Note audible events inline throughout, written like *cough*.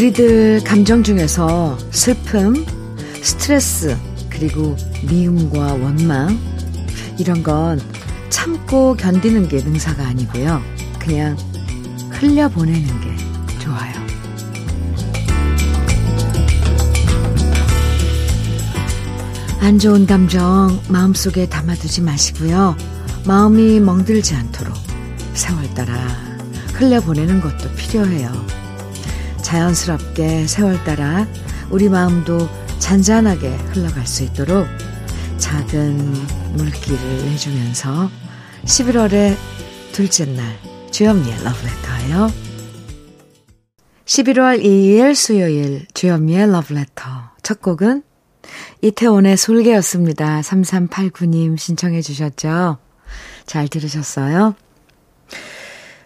우리들 감정 중에서 슬픔, 스트레스, 그리고 미움과 원망, 이런 건 참고 견디는 게 능사가 아니고요. 그냥 흘려보내는 게 좋아요. 안 좋은 감정 마음속에 담아두지 마시고요. 마음이 멍들지 않도록 세월 따라 흘려보내는 것도 필요해요. 자연스럽게 세월 따라 우리 마음도 잔잔하게 흘러갈 수 있도록 작은 물기를 내주면서 11월의 둘째 날 주현미의 러브레터예요. 11월 2일 수요일 주현미의 러브레터 첫 곡은 이태원의 솔개였습니다. 3389님 신청해 주셨죠. 잘 들으셨어요?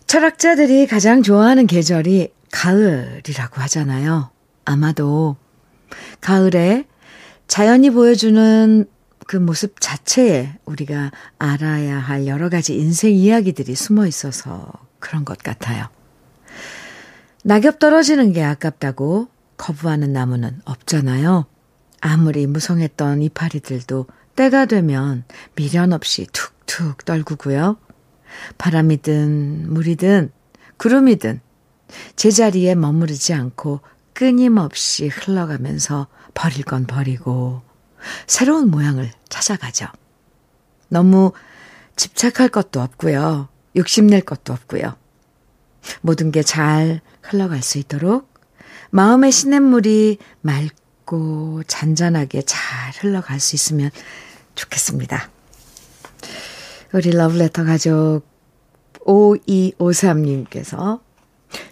철학자들이 가장 좋아하는 계절이 가을이라고 하잖아요. 아마도 가을에 자연이 보여주는 그 모습 자체에 우리가 알아야 할 여러 가지 인생 이야기들이 숨어 있어서 그런 것 같아요. 낙엽 떨어지는 게 아깝다고 거부하는 나무는 없잖아요. 아무리 무성했던 이파리들도 때가 되면 미련 없이 툭툭 떨구고요. 바람이든 물이든 구름이든 제자리에 머무르지 않고 끊임없이 흘러가면서 버릴 건 버리고 새로운 모양을 찾아가죠. 너무 집착할 것도 없고요. 욕심낼 것도 없고요. 모든 게 잘 흘러갈 수 있도록 마음의 시냇물이 맑고 잔잔하게 잘 흘러갈 수 있으면 좋겠습니다. 우리 러브레터 가족 5253님께서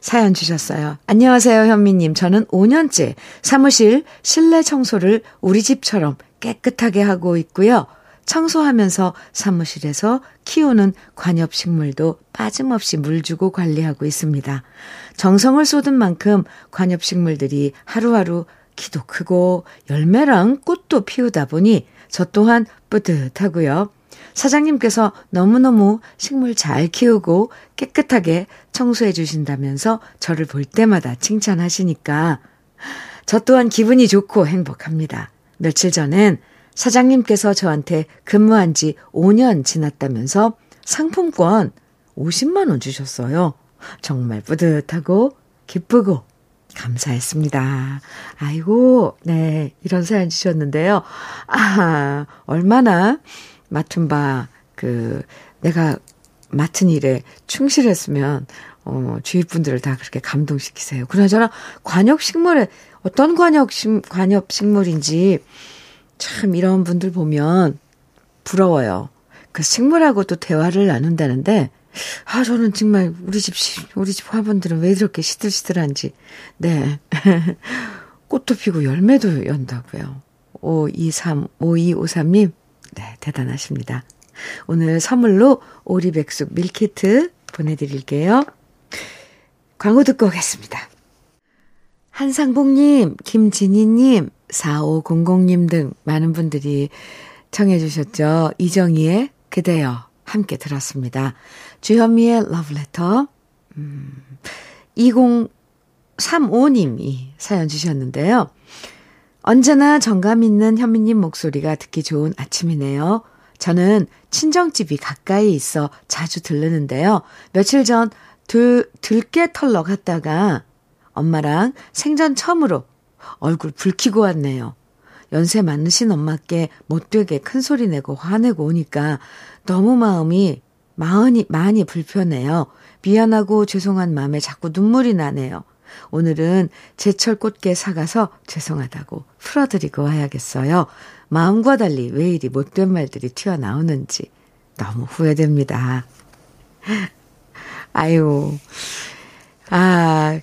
사연 주셨어요. 안녕하세요, 현미님. 저는 5년째 사무실 실내 청소를 우리 집처럼 깨끗하게 하고 있고요. 청소하면서 사무실에서 키우는 관엽식물도 빠짐없이 물 주고 관리하고 있습니다. 정성을 쏟은 만큼 관엽식물들이 하루하루 키도 크고 열매랑 꽃도 피우다 보니 저 또한 뿌듯하고요. 사장님께서 너무너무 식물 잘 키우고 깨끗하게 청소해 주신다면서 저를 볼 때마다 칭찬하시니까 저 또한 기분이 좋고 행복합니다. 며칠 전엔 사장님께서 저한테 근무한 지 5년 지났다면서 상품권 50만원 주셨어요. 정말 뿌듯하고 기쁘고 감사했습니다. 아이고, 네, 이런 사연 주셨는데요. 아, 얼마나 맡은 바, 그, 내가 맡은 일에 충실했으면, 어, 주위 분들을 다 그렇게 감동시키세요. 그나저나, 관역식물에, 어떤 관역식, 관역식물인지, 참, 이런 분들 보면 부러워요. 그 식물하고 또 대화를 나눈다는데, 아, 저는 정말 우리 집, 우리 집 화분들은 왜 이렇게 시들시들한지. 네. *laughs* 꽃도 피고 열매도 연다고요. 523, 5253님, 네, 대단하십니다. 오늘 선물로 오리백숙 밀키트 보내드릴게요. 광고 듣고 오겠습니다. 한상봉님, 김진희님, 4500님 등 많은 분들이 청해주셨죠. 이정희의 그대여 함께 들었습니다. 주현미의 러브레터, 음, 2035님이 사연 주셨는데요. 언제나 정감 있는 현미님 목소리가 듣기 좋은 아침이네요. 저는 친정집이 가까이 있어 자주 들르는데요. 며칠 전 들, 들깨 털러 갔다가 엄마랑 생전 처음으로 얼굴 붉히고 왔네요. 연세 많으신 엄마께 못되게 큰 소리 내고 화내고 오니까 너무 마음이 많이, 많이 불편해요. 미안하고 죄송한 마음에 자꾸 눈물이 나네요. 오늘은 제철 꽃게 사가서 죄송하다고 풀어드리고 와야겠어요. 마음과 달리 왜 이리 못된 말들이 튀어나오는지 너무 후회됩니다. *laughs* 아유, 아,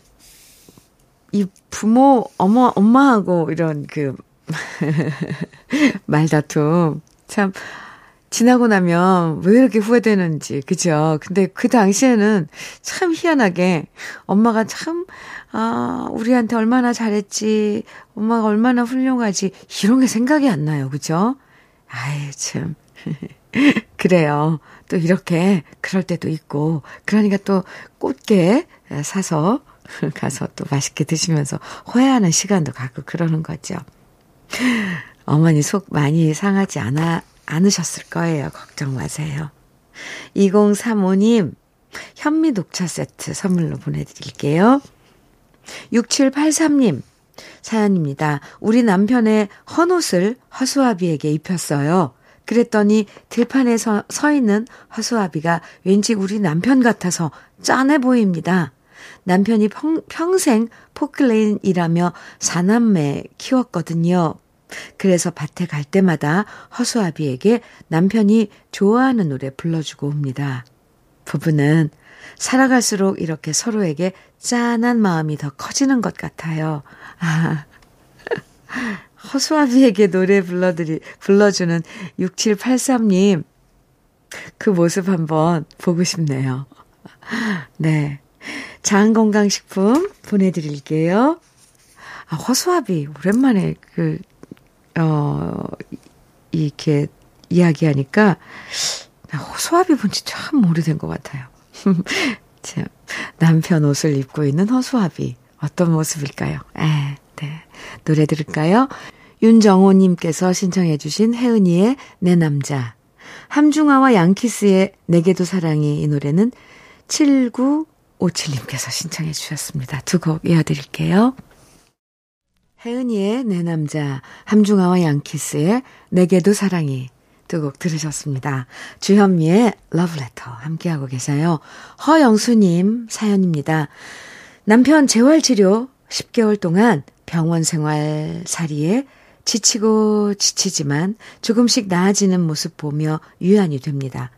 이 부모, 어머, 엄마하고 이런 그, *laughs* 말다툼. 참, 지나고 나면 왜 이렇게 후회되는지, 그죠? 근데 그 당시에는 참 희한하게 엄마가 참, 아, 우리한테 얼마나 잘했지, 엄마가 얼마나 훌륭하지, 이런 게 생각이 안 나요, 그죠? 아이, 참. *laughs* 그래요. 또 이렇게, 그럴 때도 있고, 그러니까 또 꽃게 사서 *laughs* 가서 또 맛있게 드시면서 호야하는 시간도 갖고 그러는 거죠. 어머니 속 많이 상하지 않아, 않으셨을 거예요. 걱정 마세요. 2035님, 현미 녹차 세트 선물로 보내드릴게요. 6783님, 사연입니다. 우리 남편의 헌옷을 허수아비에게 입혔어요. 그랬더니 들판에 서, 서 있는 허수아비가 왠지 우리 남편 같아서 짠해 보입니다. 남편이 평, 평생 포클레인이라며 사남매 키웠거든요. 그래서 밭에 갈 때마다 허수아비에게 남편이 좋아하는 노래 불러주고 옵니다. 부부는 살아갈수록 이렇게 서로에게 짠한 마음이 더 커지는 것 같아요. 아, *laughs* 허수아비에게 노래 불러드리, 불러주는 6783님, 그 모습 한번 보고 싶네요. *laughs* 네. 장건강식품 보내드릴게요. 아, 허수아비, 오랜만에 그, 어, 이렇게 이야기하니까, 허수아비 본지 참 오래된 것 같아요. *laughs* 참, 남편 옷을 입고 있는 허수아비. 어떤 모습일까요? 에, 네. 노래 들을까요? 윤정호님께서 신청해주신 혜은이의 내 남자. 함중아와 양키스의 내게도 사랑이 이 노래는 7957님께서 신청해 주셨습니다. 두 곡 이어드릴게요. 혜은이의 내 남자, 함중아와 양키스의 내게도 사랑이 두 곡 들으셨습니다. 주현미의 러브레터 함께하고 계세요. 허영수님 사연입니다. 남편 재활치료 10개월 동안 병원 생활 살이에 지치고 지치지만 조금씩 나아지는 모습 보며 유한이 됩니다.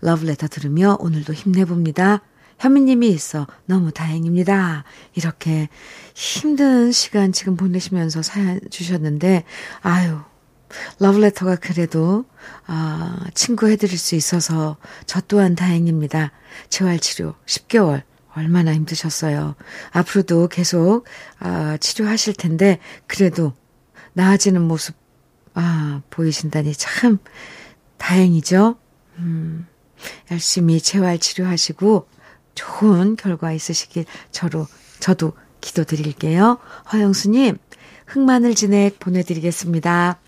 러브레터 들으며 오늘도 힘내봅니다. 현미님이 있어 너무 다행입니다. 이렇게 힘든 시간 지금 보내시면서 사연 주셨는데, 아유, 러브레터가 그래도, 아, 친구 해드릴 수 있어서 저 또한 다행입니다. 재활치료 10개월. 얼마나 힘드셨어요. 앞으로도 계속, 아, 치료하실 텐데, 그래도 나아지는 모습, 아, 보이신다니 참 다행이죠. 음, 열심히 재활 치료하시고 좋은 결과 있으시길 저로, 저도 기도드릴게요. 허영수님, 흑마늘 진액 보내드리겠습니다.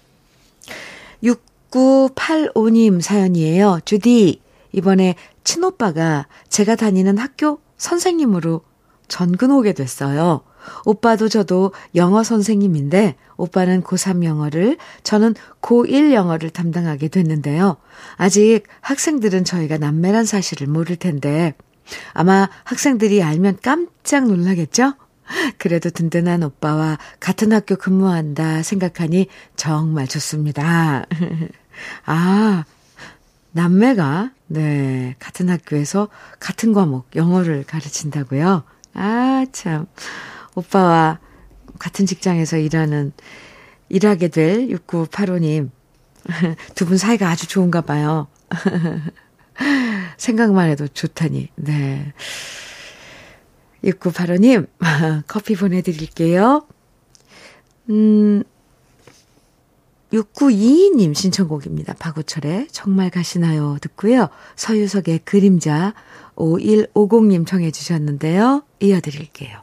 6985님 사연이에요. 주디, 이번에 친오빠가 제가 다니는 학교 선생님으로 전근 오게 됐어요. 오빠도 저도 영어 선생님인데 오빠는 고3 영어를 저는 고1 영어를 담당하게 됐는데요. 아직 학생들은 저희가 남매란 사실을 모를 텐데 아마 학생들이 알면 깜짝 놀라겠죠? 그래도 든든한 오빠와 같은 학교 근무한다 생각하니 정말 좋습니다. *laughs* 아, 남매가, 네, 같은 학교에서 같은 과목, 영어를 가르친다고요? 아, 참. 오빠와 같은 직장에서 일하는, 일하게 될 6985님. *laughs* 두 분 사이가 아주 좋은가 봐요. *laughs* 생각만 해도 좋다니, 네. 6985님, *laughs* 커피 보내드릴게요. 음, 6922님 신청곡입니다. 박우철의 정말 가시나요? 듣고요. 서유석의 그림자 5150님 청해 주셨는데요. 이어드릴게요.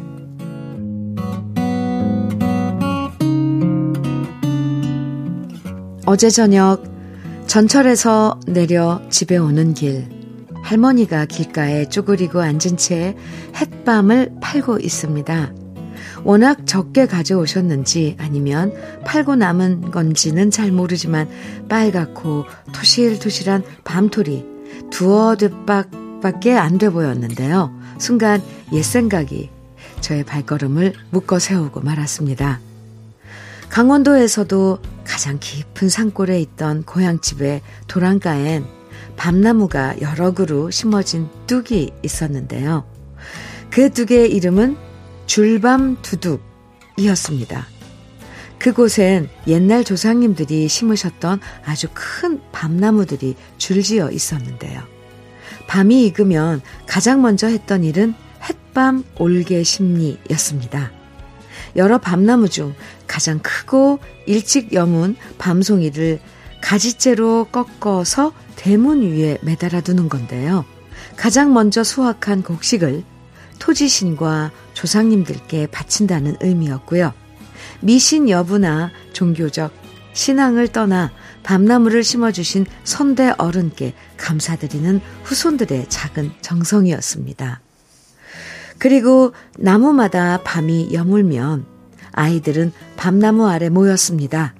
어제 저녁 전철에서 내려 집에 오는 길 할머니가 길가에 쪼그리고 앉은 채 햇밤을 팔고 있습니다. 워낙 적게 가져오셨는지 아니면 팔고 남은 건지는 잘 모르지만 빨갛고 토실토실한 밤토리 두어 듯밖에 안 돼 보였는데요. 순간 옛 생각이 저의 발걸음을 묶어 세우고 말았습니다. 강원도에서도 가장 깊은 산골에 있던 고향집의 도랑가엔 밤나무가 여러 그루 심어진 뚝이 있었는데요. 그 뚝의 이름은 줄밤 두둑이었습니다. 그곳엔 옛날 조상님들이 심으셨던 아주 큰 밤나무들이 줄지어 있었는데요. 밤이 익으면 가장 먼저 했던 일은 햇밤 올개 심리였습니다. 여러 밤나무 중 가장 크고 일찍 여문 밤송이를 가지째로 꺾어서 대문 위에 매달아 두는 건데요. 가장 먼저 수확한 곡식을 토지신과 조상님들께 바친다는 의미였고요. 미신 여부나 종교적 신앙을 떠나 밤나무를 심어주신 선대 어른께 감사드리는 후손들의 작은 정성이었습니다. 그리고 나무마다 밤이 여물면 아이들은 밤나무 아래 모였습니다.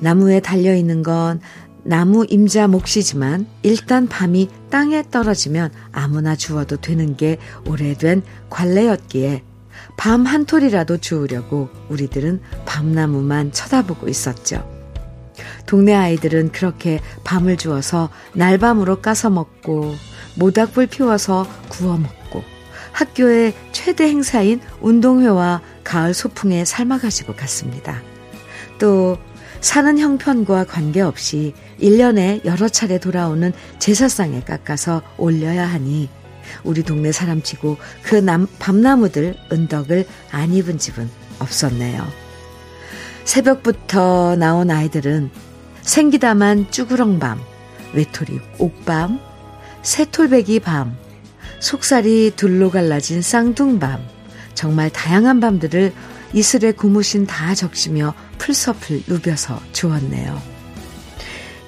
나무에 달려있는 건 나무 임자 몫이지만 일단 밤이 땅에 떨어지면 아무나 주워도 되는 게 오래된 관례였기에 밤 한 톨이라도 주우려고 우리들은 밤나무만 쳐다보고 있었죠. 동네 아이들은 그렇게 밤을 주워서 날밤으로 까서 먹고 모닥불 피워서 구워 먹고 학교의 최대 행사인 운동회와 가을 소풍에 삶아가지고 갔습니다. 또 사는 형편과 관계없이 1년에 여러 차례 돌아오는 제사상에 깎아서 올려야 하니 우리 동네 사람치고 그 남, 밤나무들 은덕을 안 입은 집은 없었네요. 새벽부터 나온 아이들은 생기다만 쭈구렁밤, 외톨이 옥밤, 새톨배기 밤, 속살이 둘로 갈라진 쌍둥밤, 정말 다양한 밤들을 이슬에 고무신 다 적시며 풀서풀 누벼서 주었네요.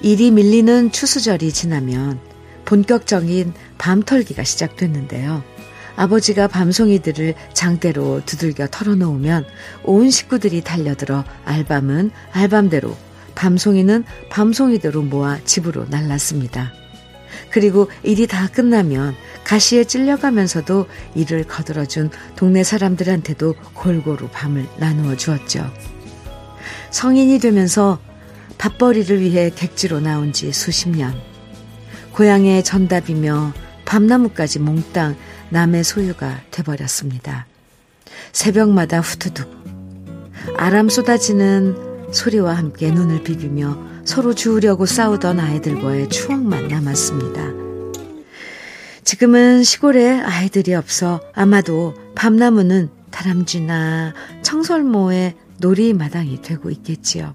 일이 밀리는 추수절이 지나면 본격적인 밤털기가 시작됐는데요. 아버지가 밤송이들을 장대로 두들겨 털어놓으면 온 식구들이 달려들어 알밤은 알밤대로 밤송이는 밤송이대로 모아 집으로 날랐습니다. 그리고 일이 다 끝나면 가시에 찔려가면서도 일을 거들어준 동네 사람들한테도 골고루 밤을 나누어 주었죠. 성인이 되면서 밥벌이를 위해 객지로 나온 지 수십 년. 고향의 전답이며 밤나무까지 몽땅 남의 소유가 돼버렸습니다. 새벽마다 후두둑. 아람 쏟아지는 소리와 함께 눈을 비비며 서로 주우려고 싸우던 아이들과의 추억만 남았습니다. 지금은 시골에 아이들이 없어 아마도 밤나무는 다람쥐나 청설모의 놀이마당이 되고 있겠지요.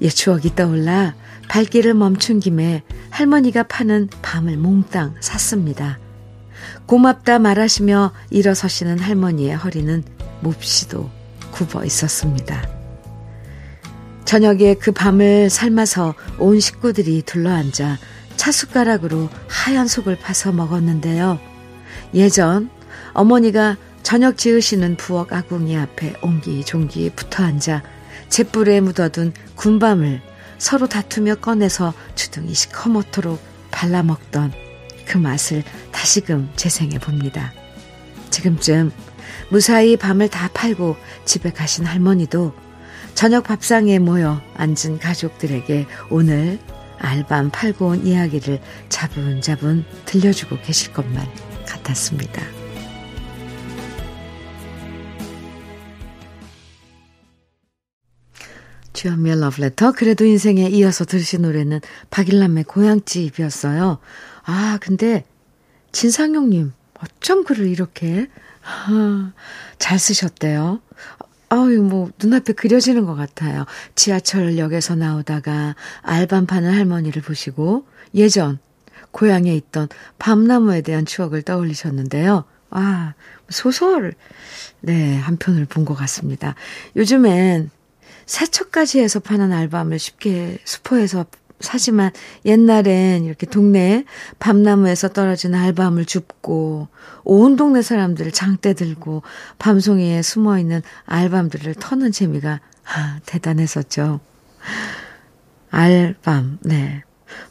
옛 추억이 떠올라 발길을 멈춘 김에 할머니가 파는 밤을 몽땅 샀습니다. 고맙다 말하시며 일어서시는 할머니의 허리는 몹시도 굽어 있었습니다. 저녁에 그 밤을 삶아서 온 식구들이 둘러앉아 차숟가락으로 하얀 속을 파서 먹었는데요. 예전 어머니가 저녁 지으시는 부엌 아궁이 앞에 옹기종기 붙어 앉아 잿불에 묻어둔 군밤을 서로 다투며 꺼내서 주둥이 시커멓도록 발라먹던 그 맛을 다시금 재생해 봅니다. 지금쯤 무사히 밤을 다 팔고 집에 가신 할머니도 저녁 밥상에 모여 앉은 가족들에게 오늘 알밤 팔고 온 이야기를 자분자분 들려주고 계실 것만 같았습니다. 주현미의 러브레터. 그래도 인생에 이어서 들으신 노래는 박일남의 고향집이었어요. 아, 근데 진상용님, 어쩜 글을 이렇게 아, 잘 쓰셨대요. 아유, 뭐, 눈앞에 그려지는 것 같아요. 지하철역에서 나오다가 알밤 파는 할머니를 보시고 예전 고향에 있던 밤나무에 대한 추억을 떠올리셨는데요. 아, 소설, 네, 한 편을 본 것 같습니다. 요즘엔 세척까지 해서 파는 알밤을 쉽게 수포에서 사지만 옛날엔 이렇게 동네 밤나무에서 떨어지는 알밤을 줍고 온 동네 사람들 장대 들고 밤송이에 숨어 있는 알밤들을 터는 재미가 아, 대단했었죠. 알밤, 네.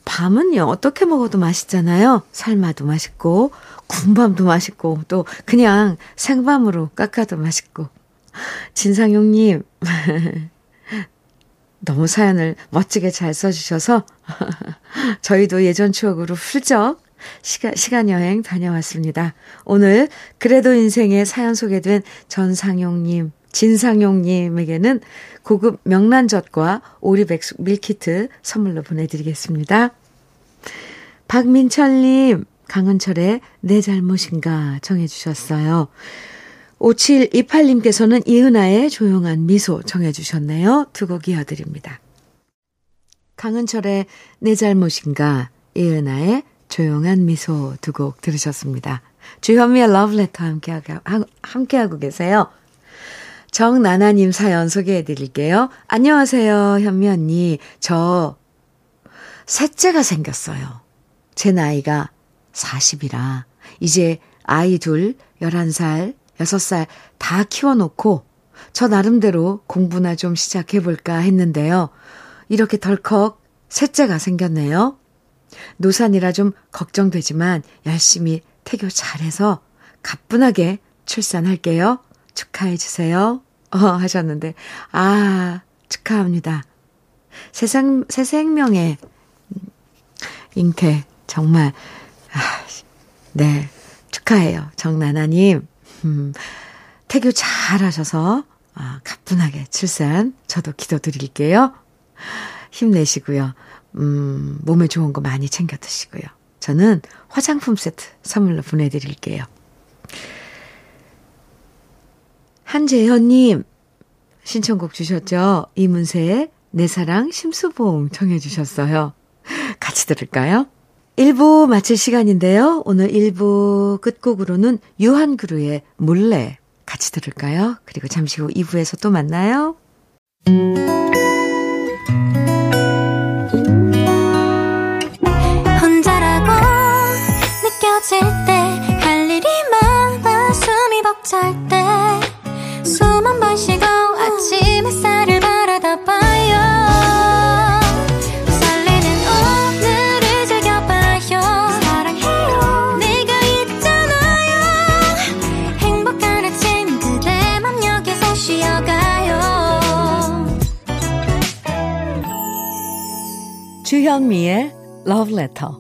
밤은요, 어떻게 먹어도 맛있잖아요. 삶아도 맛있고, 군밤도 맛있고, 또 그냥 생밤으로 깎아도 맛있고. 진상용님, *laughs* 너무 사연을 멋지게 잘 써주셔서 *laughs* 저희도 예전 추억으로 훌쩍 시간, 시간 여행 다녀왔습니다. 오늘 그래도 인생의 사연 소개된 전상용님, 진상용님에게는 고급 명란젓과 오리백숙 밀키트 선물로 보내드리겠습니다. 박민철님, 강은철의 내 잘못인가 정해주셨어요. 5728님께서는 이은아의 조용한 미소 정해주셨네요. 두 곡 이어드립니다. 강은철의 내 잘못인가, 이은아의 조용한 미소 두 곡 들으셨습니다. 주현미의 러브레터 함께하고, 함께하고 계세요. 정나나님 사연 소개해 드릴게요. 안녕하세요, 현미 언니. 저, 셋째가 생겼어요. 제 나이가 40이라, 이제 아이 둘, 11살, 6살 다 키워놓고, 저 나름대로 공부나 좀 시작해볼까 했는데요. 이렇게 덜컥 셋째가 생겼네요. 노산이라 좀 걱정되지만 열심히 태교 잘해서 가뿐하게 출산할게요. 축하해주세요. 어, 하셨는데, 아, 축하합니다. 세상, 새 생명의 잉태, 정말, 아, 네, 축하해요. 정나나님. 음, 태교 잘 하셔서, 아, 가뿐하게 출산, 저도 기도 드릴게요. 힘내시고요. 음, 몸에 좋은 거 많이 챙겨 드시고요. 저는 화장품 세트 선물로 보내드릴게요. 한재현님, 신청곡 주셨죠? 이문세의 내 사랑 심수봉 청해 주셨어요. 같이 들을까요? 1부 마칠 시간인데요. 오늘 1부 끝곡으로는 유한그루의 몰래 같이 들을까요? 그리고 잠시 후 2부에서 또 만나요. 느껴질 때 할 일이 많아 숨이 벅찰 때 숨 한 번 쉬고 아침 햇살을 봐 주현미의 Love Letter.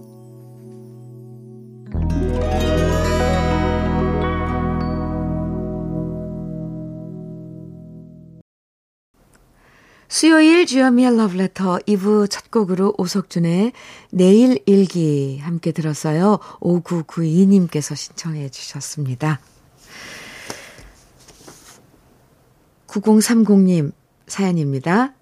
수요일 주현미의 러브레터 2부 첫 곡으로 오석준의 내일 일기 함께 들었어요. 5992님께서 신청해 주셨습니다. 9030님 사연입니다.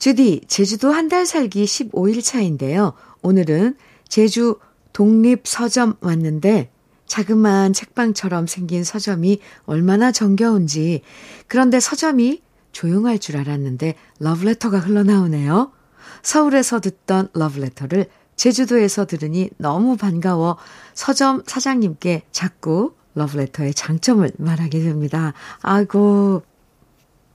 주디, 제주도 한 달 살기 15일 차인데요. 오늘은 제주 독립 서점 왔는데 자그마한 책방처럼 생긴 서점이 얼마나 정겨운지 그런데 서점이 조용할 줄 알았는데 러브레터가 흘러나오네요. 서울에서 듣던 러브레터를 제주도에서 들으니 너무 반가워 서점 사장님께 자꾸 러브레터의 장점을 말하게 됩니다. 아이고,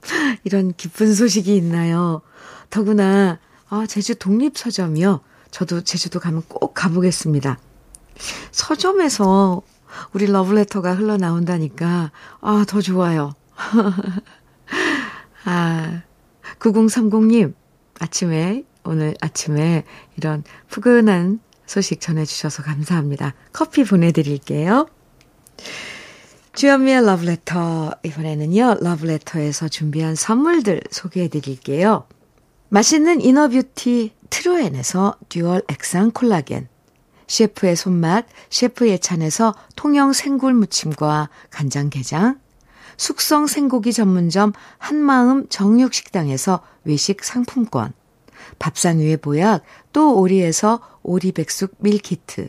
*laughs* 이런 기쁜 소식이 있나요? 더구나, 아, 제주 독립서점이요. 저도 제주도 가면 꼭 가보겠습니다. 서점에서 우리 러브레터가 흘러나온다니까, 아, 더 좋아요. *laughs* 아, 9030님, 아침에, 오늘 아침에 이런 푸근한 소식 전해주셔서 감사합니다. 커피 보내드릴게요. 주현미의 러브레터. 이번에는요, 러브레터에서 준비한 선물들 소개해 드릴게요. 맛있는 inner beauty 트루엔에서 dual 액상 콜라겐. 셰프의 손맛, 셰프 예찬에서 통영 생굴 무침과 간장게장. 숙성 생고기 전문점 한마음 정육식당에서 외식 상품권. 밥상 위의 보약 또 오리에서 오리백숙 밀키트.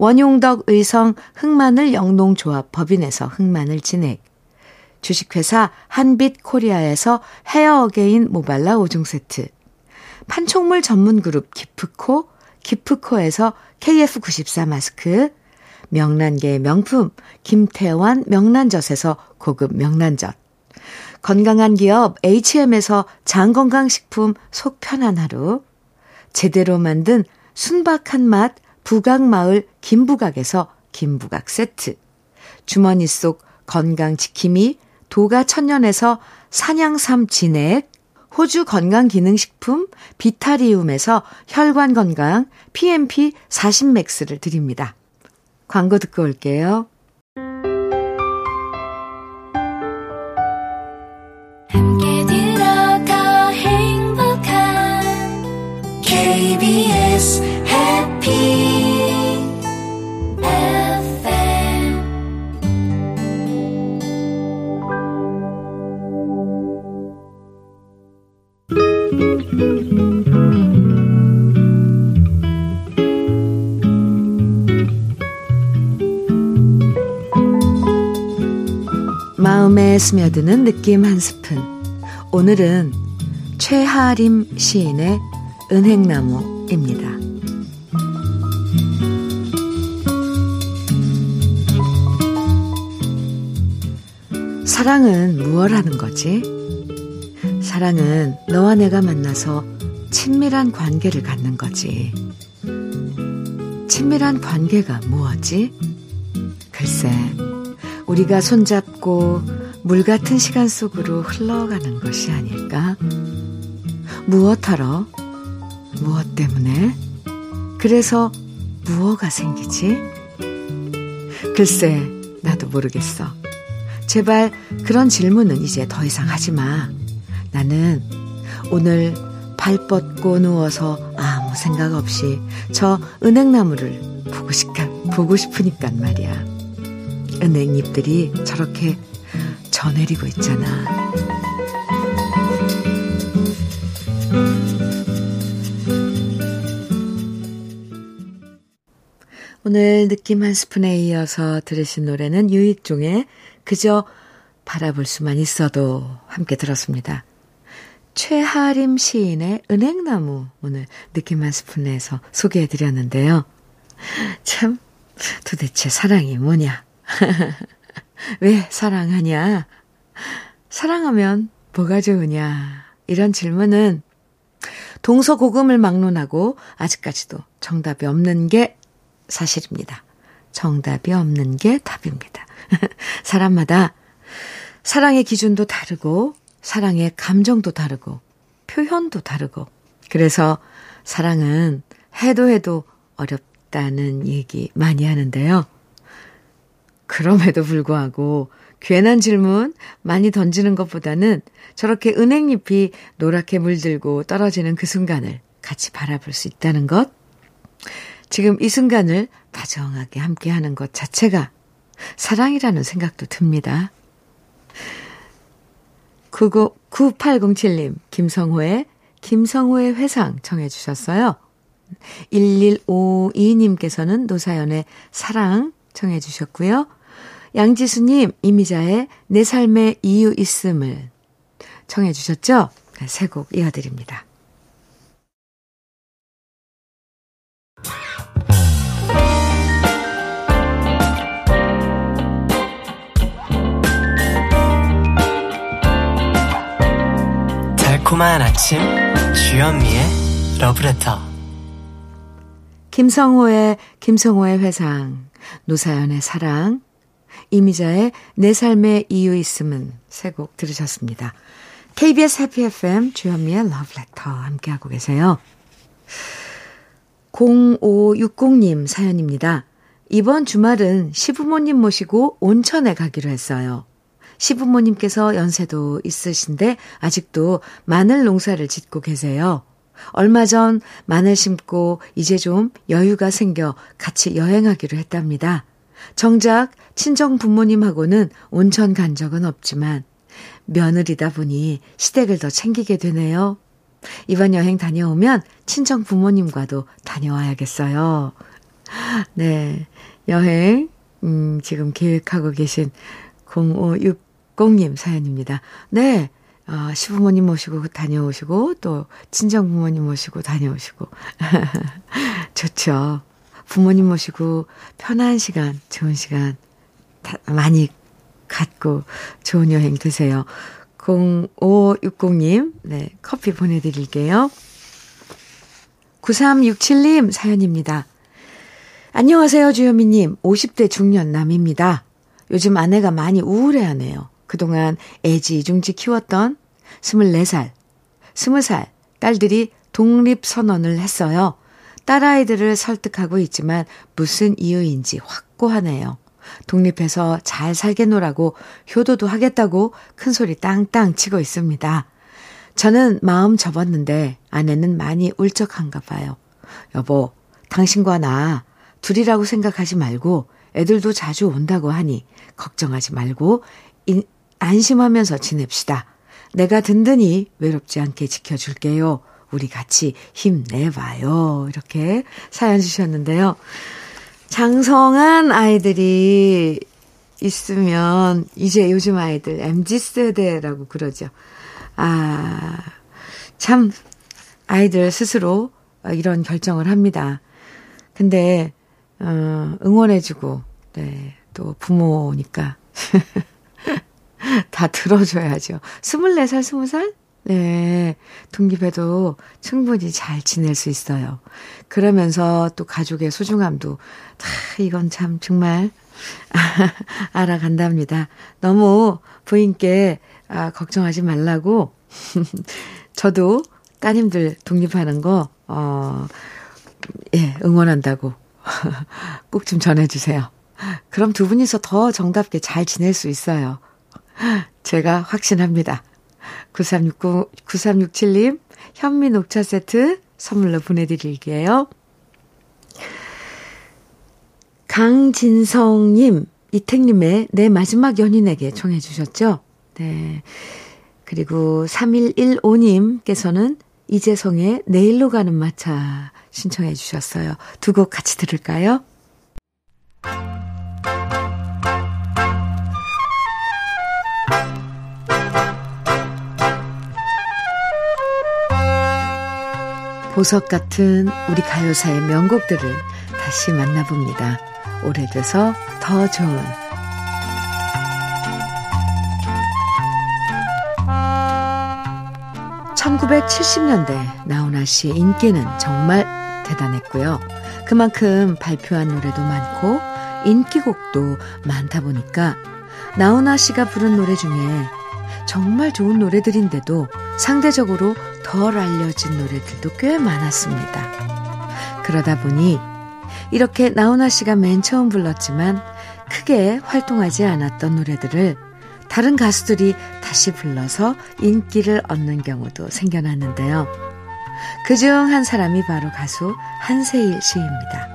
원용덕 의성 흑마늘 영농조합 법인에서 흑마늘 진액. 주식회사 한빛 코리아에서 헤어 어게인 모발라 5종 세트. 판촉물 전문 그룹 기프코 기프코에서 KF94 마스크, 명란계의 명품 김태환 명란젓에서 고급 명란젓, 건강한 기업 HM에서 장건강식품 속 편한 하루, 제대로 만든 순박한 맛 부각마을 김부각에서 김부각 세트, 주머니 속 건강지킴이 도가천년에서 산양삼 진액, 호주 건강기능식품 비타리움에서 혈관건강 PMP 40맥스를 드립니다. 광고 듣고 올게요. 스며드는 느낌 한 스푼. 오늘은 최하림 시인의 은행나무입니다. 사랑은 무얼 하는 거지? 사랑은 너와 내가 만나서 친밀한 관계를 갖는 거지. 친밀한 관계가 무엇지? 글쎄, 우리가 손잡고 물 같은 시간 속으로 흘러가는 것이 아닐까? 무엇하러? 무엇 때문에? 그래서 무엇가 생기지? 글쎄, 나도 모르겠어. 제발 그런 질문은 이제 더 이상 하지 마. 나는 오늘 발 뻗고 누워서 아무 생각 없이 저 은행나무를 보고 싶, 보고 싶으니까 말이야. 은행잎들이 저렇게 저 내리고 있잖아. 오늘 느낌 한 스푼에 이어서 들으신 노래는 유익종의 그저 바라볼 수만 있어도 함께 들었습니다. 최하림 시인의 은행나무 오늘 느낌 한 스푼에서 소개해 드렸는데요. 참 도대체 사랑이 뭐냐? *laughs* 왜 사랑하냐? 사랑하면 뭐가 좋으냐? 이런 질문은 동서고금을 막론하고 아직까지도 정답이 없는 게 사실입니다. 정답이 없는 게 답입니다. *laughs* 사람마다 사랑의 기준도 다르고, 사랑의 감정도 다르고, 표현도 다르고, 그래서 사랑은 해도 해도 어렵다는 얘기 많이 하는데요. 그럼에도 불구하고 괜한 질문 많이 던지는 것보다는 저렇게 은행잎이 노랗게 물들고 떨어지는 그 순간을 같이 바라볼 수 있다는 것. 지금 이 순간을 다정하게 함께 하는 것 자체가 사랑이라는 생각도 듭니다. 9807님, 김성호의, 김성호의 회상 청해 주셨어요. 1152님께서는 노사연의 사랑 청해 주셨고요. 양지수님, 이미자의 내 삶의 이유 있음을 청해 주셨죠? 네, 세곡 이어드립니다. 달콤한 아침 주현미의 러브레터 김성호의 김성호의 회상 노사연의 사랑 이미자의 내 삶의 이유 있음은 세 곡 들으셨습니다. KBS 해피 FM 주현미의 러브레터 함께하고 계세요. 0560님 사연입니다. 이번 주말은 시부모님 모시고 온천에 가기로 했어요. 시부모님께서 연세도 있으신데 아직도 마늘 농사를 짓고 계세요. 얼마 전 마늘 심고 이제 좀 여유가 생겨 같이 여행하기로 했답니다. 정작 친정 부모님하고는 온천 간 적은 없지만 며느리다 보니 시댁을 더 챙기게 되네요. 이번 여행 다녀오면 친정 부모님과도 다녀와야겠어요. 네. 여행, 음, 지금 계획하고 계신 0560님 사연입니다. 네. 어, 시부모님 모시고 다녀오시고, 또, 친정 부모님 모시고 다녀오시고. *laughs* 좋죠. 부모님 모시고 편한 시간, 좋은 시간 많이 갖고 좋은 여행 되세요. 0560님, 네, 커피 보내드릴게요. 9367님 사연입니다. 안녕하세요, 주현미님. 50대 중년 남입니다. 요즘 아내가 많이 우울해하네요. 그동안 애지중지 키웠던 24살, 20살 딸들이 독립선언을 했어요. 딸아이들을 설득하고 있지만 무슨 이유인지 확고하네요. 독립해서 잘 살겠노라고 효도도 하겠다고 큰 소리 땅땅 치고 있습니다. 저는 마음 접었는데 아내는 많이 울적한가 봐요. 여보, 당신과 나 둘이라고 생각하지 말고 애들도 자주 온다고 하니 걱정하지 말고 인, 안심하면서 지냅시다. 내가 든든히 외롭지 않게 지켜줄게요. 우리 같이 힘내봐요. 이렇게 사연 주셨는데요. 장성한 아이들이 있으면 이제 요즘 아이들 MZ세대라고 그러죠. 아, 참, 아이들 스스로 이런 결정을 합니다. 근데, 어, 응원해주고, 네, 또 부모니까. *laughs* 다 들어줘야죠. 24살, 20살? 네. 독립해도 충분히 잘 지낼 수 있어요. 그러면서 또 가족의 소중함도, 다 이건 참 정말 *laughs* 알아간답니다. 너무 부인께 아, 걱정하지 말라고. *laughs* 저도 따님들 독립하는 거, 어, 예, 응원한다고 *laughs* 꼭 좀 전해주세요. 그럼 두 분이서 더 정답게 잘 지낼 수 있어요. 제가 확신합니다. 9369, 9367님, 현미 녹차 세트 선물로 보내드릴게요. 강진성님, 이택님의 내 마지막 연인에게 청해주셨죠? 네. 그리고 3115님께서는 이재성의 내일로 가는 마차 신청해 주셨어요. 두 곡 같이 들을까요? 보석 같은 우리 가요사의 명곡들을 다시 만나봅니다. 오래돼서 더 좋은 1970년대 나훈아 씨의 인기는 정말 대단했고요. 그만큼 발표한 노래도 많고 인기곡도 많다 보니까 나훈아 씨가 부른 노래 중에 정말 좋은 노래들인데도 상대적으로 덜 알려진 노래들도 꽤 많았습니다. 그러다 보니 이렇게 나훈아 씨가 맨 처음 불렀지만 크게 활동하지 않았던 노래들을 다른 가수들이 다시 불러서 인기를 얻는 경우도 생겨났는데요. 그 중 한 사람이 바로 가수 한세일 씨입니다.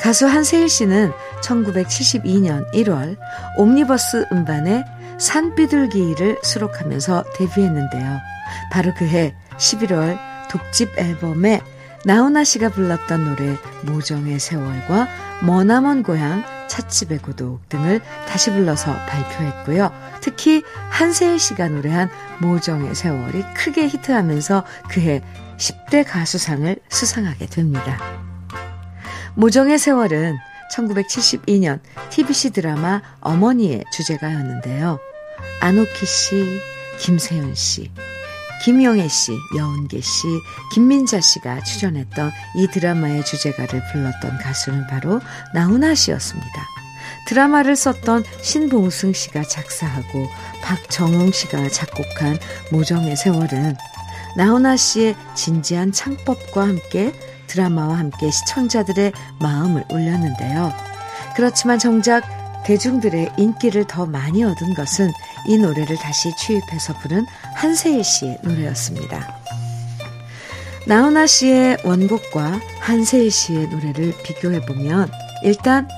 가수 한세일 씨는 1972년 1월 옴니버스 음반에 산비둘기를 수록하면서 데뷔했는데요. 바로 그해 11월 독집 앨범에 나훈아 씨가 불렀던 노래 모정의 세월과 머나먼 고향 찻집의 고독 등을 다시 불러서 발표했고요. 특히 한세일 씨가 노래한 모정의 세월이 크게 히트하면서 그해 10대 가수상을 수상하게 됩니다. 모정의 세월은 1972년 TBC 드라마 어머니의 주제가였는데요. 안옥희 씨, 김세윤 씨, 김용애 씨, 여운계 씨, 김민자 씨가 출연했던 이 드라마의 주제가를 불렀던 가수는 바로 나훈아 씨였습니다. 드라마를 썼던 신봉승 씨가 작사하고 박정웅 씨가 작곡한 모정의 세월은 나훈아 씨의 진지한 창법과 함께 드라마와 함께 시청자들의 마음을 울렸는데요. 그렇지만 정작 대중들의 인기를 더 많이 얻은 것은 이 노래를 다시 취입해서 부른 한세일 씨의 노래였습니다. 나훈아 씨의 원곡과 한세일 씨의 노래를 비교해보면 일단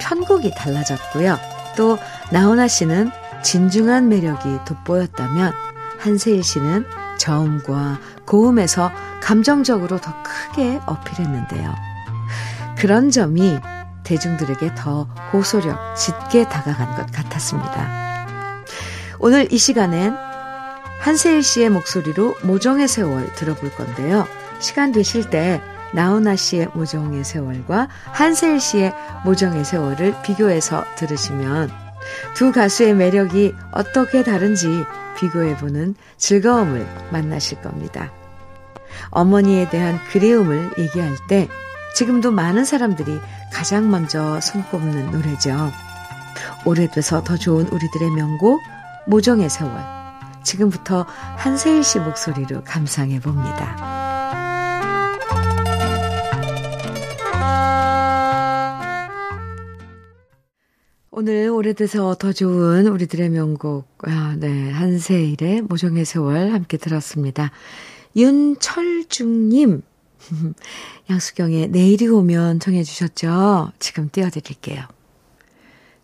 편곡이 달라졌고요. 또 나훈아 씨는 진중한 매력이 돋보였다면 한세일 씨는 저음과 고음에서 감정적으로 더 크게 어필했는데요. 그런 점이 대중들에게 더 호소력 짙게 다가간 것 같았습니다. 오늘 이 시간엔 한세일 씨의 목소리로 모정의 세월 들어볼 건데요. 시간 되실 때 나훈아 씨의 모정의 세월과 한세일 씨의 모정의 세월을 비교해서 들으시면 두 가수의 매력이 어떻게 다른지 비교해보는 즐거움을 만나실 겁니다. 어머니에 대한 그리움을 얘기할 때 지금도 많은 사람들이 가장 먼저 손꼽는 노래죠. 오래돼서 더 좋은 우리들의 명곡 모정의 세월. 지금부터 한세일 씨 목소리로 감상해 봅니다. 오늘 오래돼서 더 좋은 우리들의 명곡, 아, 네, 한세일의 모정의 세월 함께 들었습니다. 윤철중님, *laughs* 양수경의 내일이 오면 청해주셨죠? 지금 띄워드릴게요.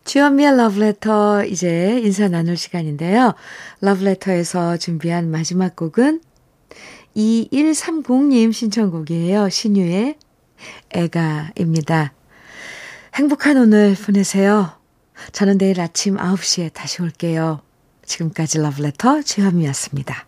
주연미의 러브레터 이제 인사 나눌 시간인데요. 러브레터에서 준비한 마지막 곡은 2130님 신청곡이에요. 신유의 애가입니다. 행복한 오늘 보내세요. 저는 내일 아침 9시에 다시 올게요. 지금까지 러브레터 주현미였습니다.